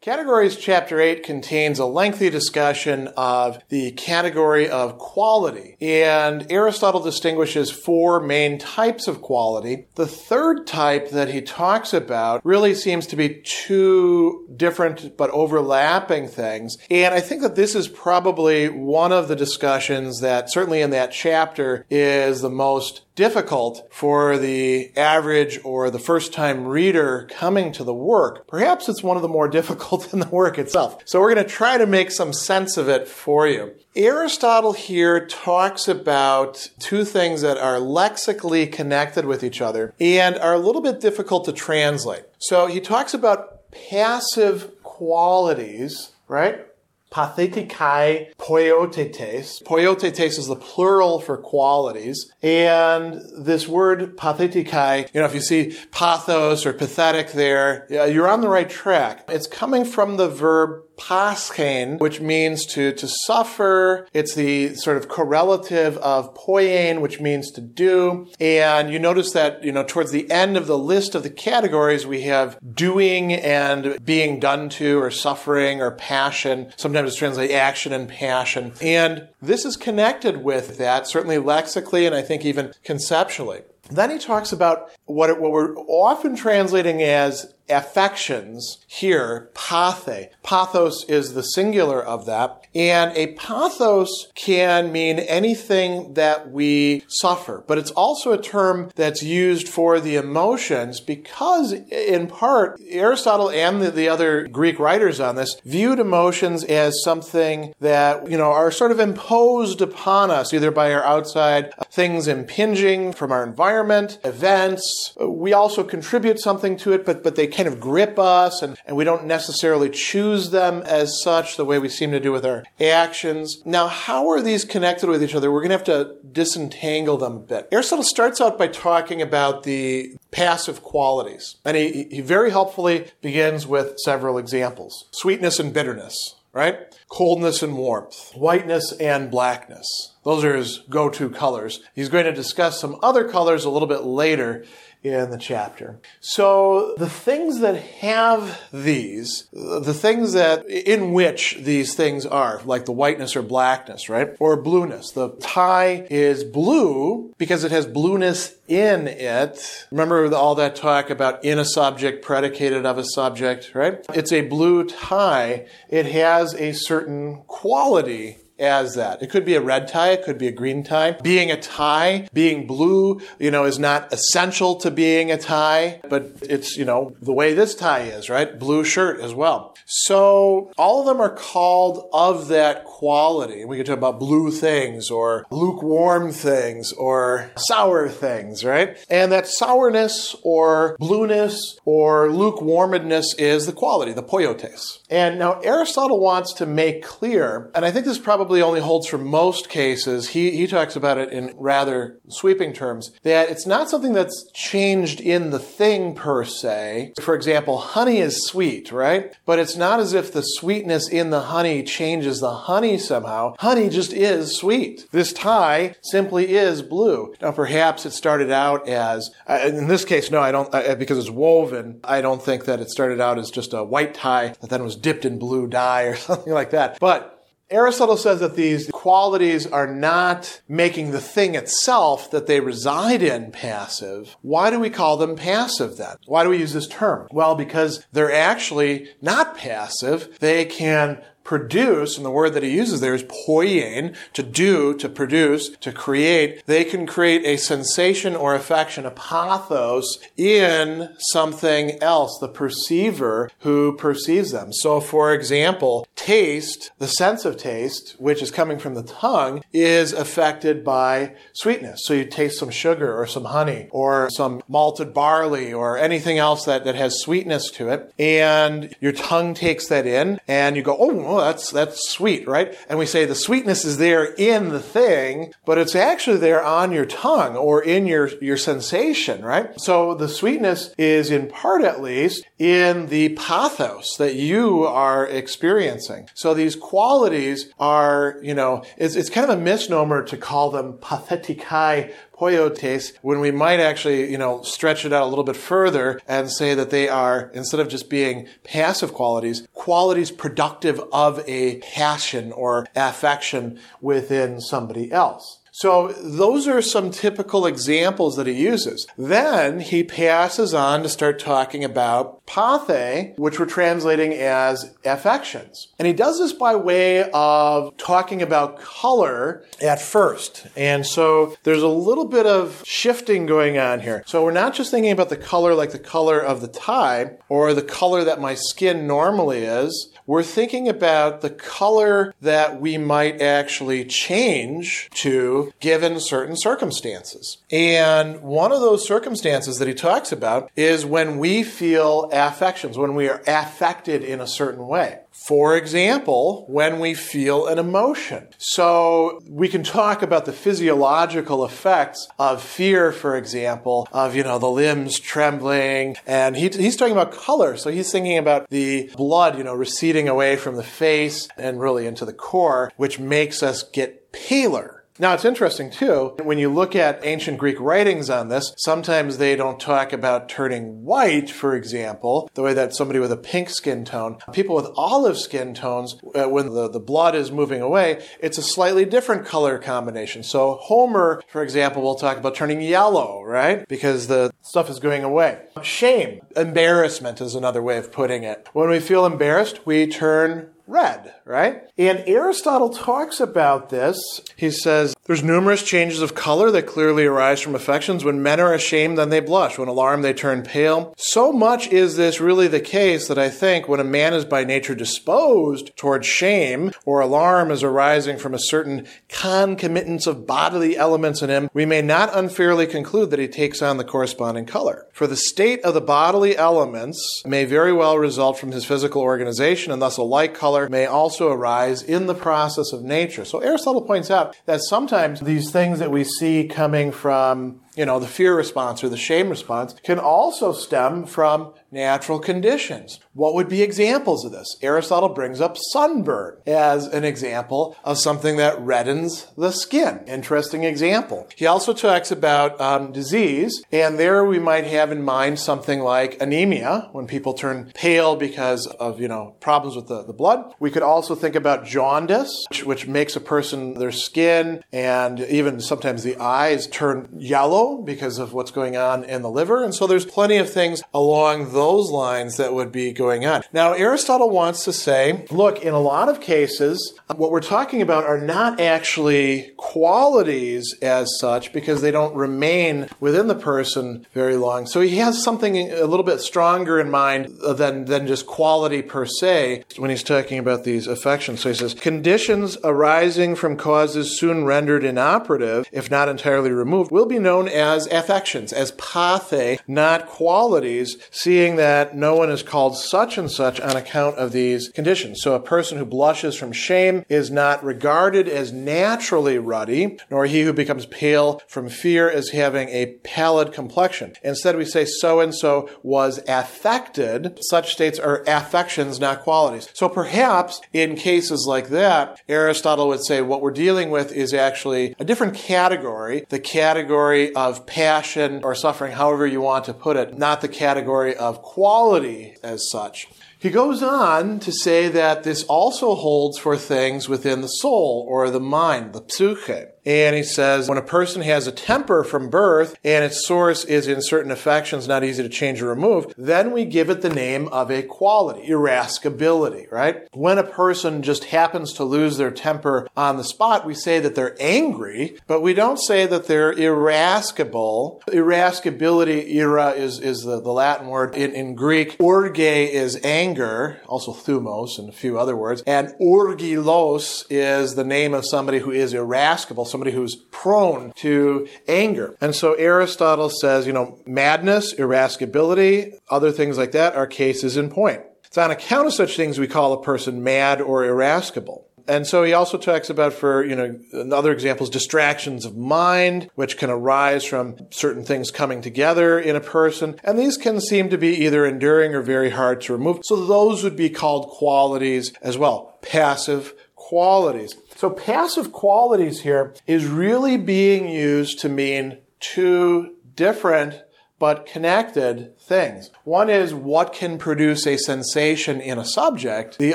Categories Chapter 8 contains a lengthy discussion of the category of quality, and Aristotle distinguishes four main types of quality. The third type that he talks about really seems to be two different but overlapping things, and I think that this is probably one of the discussions that, certainly in that chapter, is the most difficult for the average or the first time reader coming to the work. Perhaps it's one of the more difficult than the work itself. So we're going to try to make some sense of it for you. Aristotle here talks about two things that are lexically connected with each other and are a little bit difficult to translate. So he talks about passive qualities, right? Pathetikai poiotetes. Poiotetes is the plural for qualities. And this word pathetikai, you know, if you see pathos or pathetic there, you're on the right track. It's coming from the verb paschein, which means to, to suffer. It's the sort of correlative of poiein, which means to do. And you notice that, you know, towards the end of the list of the categories, we have doing and being done to or suffering or passion. Sometimes it's translated action and passion. And this is connected with that, certainly lexically and I think even conceptually. Then he talks about what, it, what we're often translating as affections here, pathe. Pathos is the singular of that. And a pathos can mean anything that we suffer, but it's also a term that's used for the emotions because, in part, Aristotle and the, the other Greek writers on this viewed emotions as something that, you know, are sort of imposed upon us, either by our outside things impinging from our environment, events. We also contribute something to it, but, but they kind of grip us and, and we don't necessarily choose them as such the way we seem to do with our actions. Now, how are these connected with each other? We're going to have to disentangle them a bit. Aristotle starts out by talking about the passive qualities, and he, he very helpfully begins with several examples sweetness and bitterness right? Coldness and warmth, whiteness and blackness. Those are his go to colors. He's going to discuss some other colors a little bit later in the chapter. So the things that have these, the things that in which these things are, like the whiteness or blackness, right? Or blueness. The tie is blue because it has blueness in it. Remember all that talk about in a subject, predicated of a subject, right? It's a blue tie. It has a certain quality as that. It could be a red tie, it could be a green tie. Being a tie, being blue, you know, is not essential to being a tie, but it's, you know, the way this tie is, right? Blue shirt as well. So all of them are called of that quality. We can talk about blue things or lukewarm things or sour things, right? And that sourness or blueness or lukewarmness is the quality, the poiotes. And now Aristotle wants to make clear, and I think this probably only holds for most cases, he, he talks about it in rather sweeping terms, that it's not something that's changed in the thing per se. For example, honey is sweet, right? But it's not as if the sweetness in the honey changes the honey somehow. Honey just is sweet. This tie simply is blue. Now, perhaps it started out as, uh, in this case, no, I don't, uh, because it's woven, I don't think that it started out as just a white tie that then was dipped in blue dye or something like that. But Aristotle says that these qualities are not making the thing itself that they reside in passive. Why do we call them passive then? Why do we use this term? Well, because they're actually not passive. They can produce, and the word that he uses there is poiein, to do, to produce, to create, they can create a sensation or affection, a pathos in something else, the perceiver who perceives them. So, for example, taste, the sense of taste, which is coming from the tongue, is affected by sweetness. So you taste some sugar or some honey or some malted barley or anything else that, that has sweetness to it. And your tongue takes that in and you go, oh, well, that's, that's sweet, right? And we say the sweetness is there in the thing, but it's actually there on your tongue or in your, your sensation, right? So the sweetness is in part at least in the pathos that you are experiencing. So these qualities are, you know, it's, it's kind of a misnomer to call them pathetikai poiotes when we might actually, you know, stretch it out a little bit further and say that they are, instead of just being passive qualities, qualities productive of a passion or affection within somebody else. So those are some typical examples that he uses. Then he passes on to start talking about pathe, which we're translating as affections. And he does this by way of talking about color at first. And so there's a little bit of shifting going on here. So we're not just thinking about the color like the color of the tie or the color that my skin normally is we're thinking about the color that we might actually change to given certain circumstances. And one of those circumstances that he talks about is when we feel affections, when we are affected in a certain way. For example, when we feel an emotion. So we can talk about the physiological effects of fear, for example, of, you know, the limbs trembling. And he, he's talking about color. So he's thinking about the blood, you know, receding away from the face and really into the core, which makes us get paler. Now, it's interesting too, when you look at ancient Greek writings on this, sometimes they don't talk about turning white, for example, the way that somebody with a pink skin tone. People with olive skin tones, uh, when the, the blood is moving away, it's a slightly different color combination. So Homer, for example, will talk about turning yellow, right? Because the stuff is going away. Shame, embarrassment is another way of putting it. When we feel embarrassed, we turn red, right? And Aristotle talks about this. He says there's numerous changes of color that clearly arise from affections. When men are ashamed, then they blush. When alarmed, they turn pale. So much is this really the case that I think when a man is by nature disposed towards shame or alarm is arising from a certain concomitance of bodily elements in him, we may not unfairly conclude that he takes on the corresponding color. For the state of the bodily elements may very well result from his physical organization, and thus a like color color may also arise in the process of nature. So Aristotle points out that sometimes these things that we see coming from you know, the fear response or the shame response can also stem from natural conditions. What would be examples of this? Aristotle brings up sunburn as an example of something that reddens the skin. Interesting example. He also talks about um, disease, and there we might have in mind something like anemia, when people turn pale because of, you know, problems with the, the blood. We could also think about jaundice, which, which makes a person, their skin and even sometimes the eyes turn yellow because of what's going on in the liver. And so there's plenty of things along those lines that would be going on. Now, Aristotle wants to say, look, in a lot of cases, what we're talking about are not actually qualities as such because they don't remain within the person very long. So he has something a little bit stronger in mind than, than just quality per se when he's talking about these affections. So he says, conditions arising from causes soon rendered inoperative, if not entirely removed, will be known as affections, as pathe, not qualities, seeing that no one is called such and such on account of these conditions. So a person who blushes from shame is not regarded as naturally ruddy, nor he who becomes pale from fear as having a pallid complexion. Instead, we say so and so was affected. Such states are affections, not qualities. So perhaps in cases like that, Aristotle would say what we're dealing with is actually a different category, the category of passion or suffering, however you want to put it, not the category of quality as such. He goes on to say that this also holds for things within the soul or the mind, the psyche. And he says when a person has a temper from birth and its source is in certain affections not easy to change or remove, then we give it the name of a quality, irascibility, right? When a person just happens to lose their temper on the spot, we say that they're angry, but we don't say that they're irascible. Irascibility, ira is, is the, the Latin word. In, in Greek, orge is anger, also thumos and a few other words, and orgilos is the name of somebody who is irascible, somebody who's prone to anger. And so Aristotle says, you know, madness, irascibility, other things like that are cases in point. It's on account of such things we call a person mad or irascible. And so he also talks about for, you know, other examples, distractions of mind, which can arise from certain things coming together in a person. And these can seem to be either enduring or very hard to remove. So those would be called qualities as well. Passive qualities. So passive qualities here is really being used to mean two different but connected things. One is what can produce a sensation in a subject. The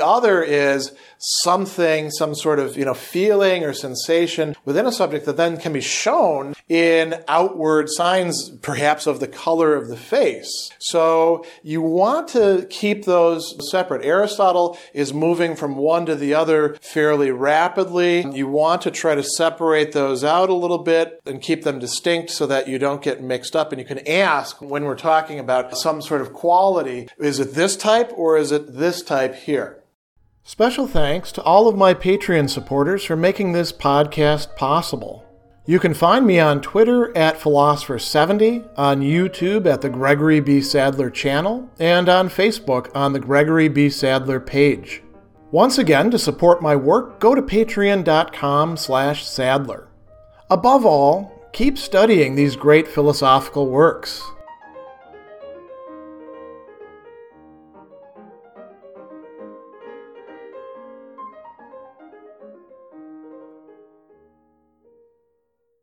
other is something, some sort of, you know, feeling or sensation within a subject that then can be shown in outward signs, perhaps of the color of the face. So you want to keep those separate. Aristotle is moving from one to the other fairly rapidly. You want to try to separate those out a little bit and keep them distinct so that you don't get mixed up. And you can ask when we're talking about some sort of quality, is it this type or is it this type here? Special thanks to all of my Patreon supporters for making this podcast possible. You can find me on Twitter at Philosopher70, on YouTube at the Gregory B. Sadler channel, and on Facebook on the Gregory B. Sadler page. Once again, to support my work, go to patreon.com slash sadler. Above all, keep studying these great philosophical works.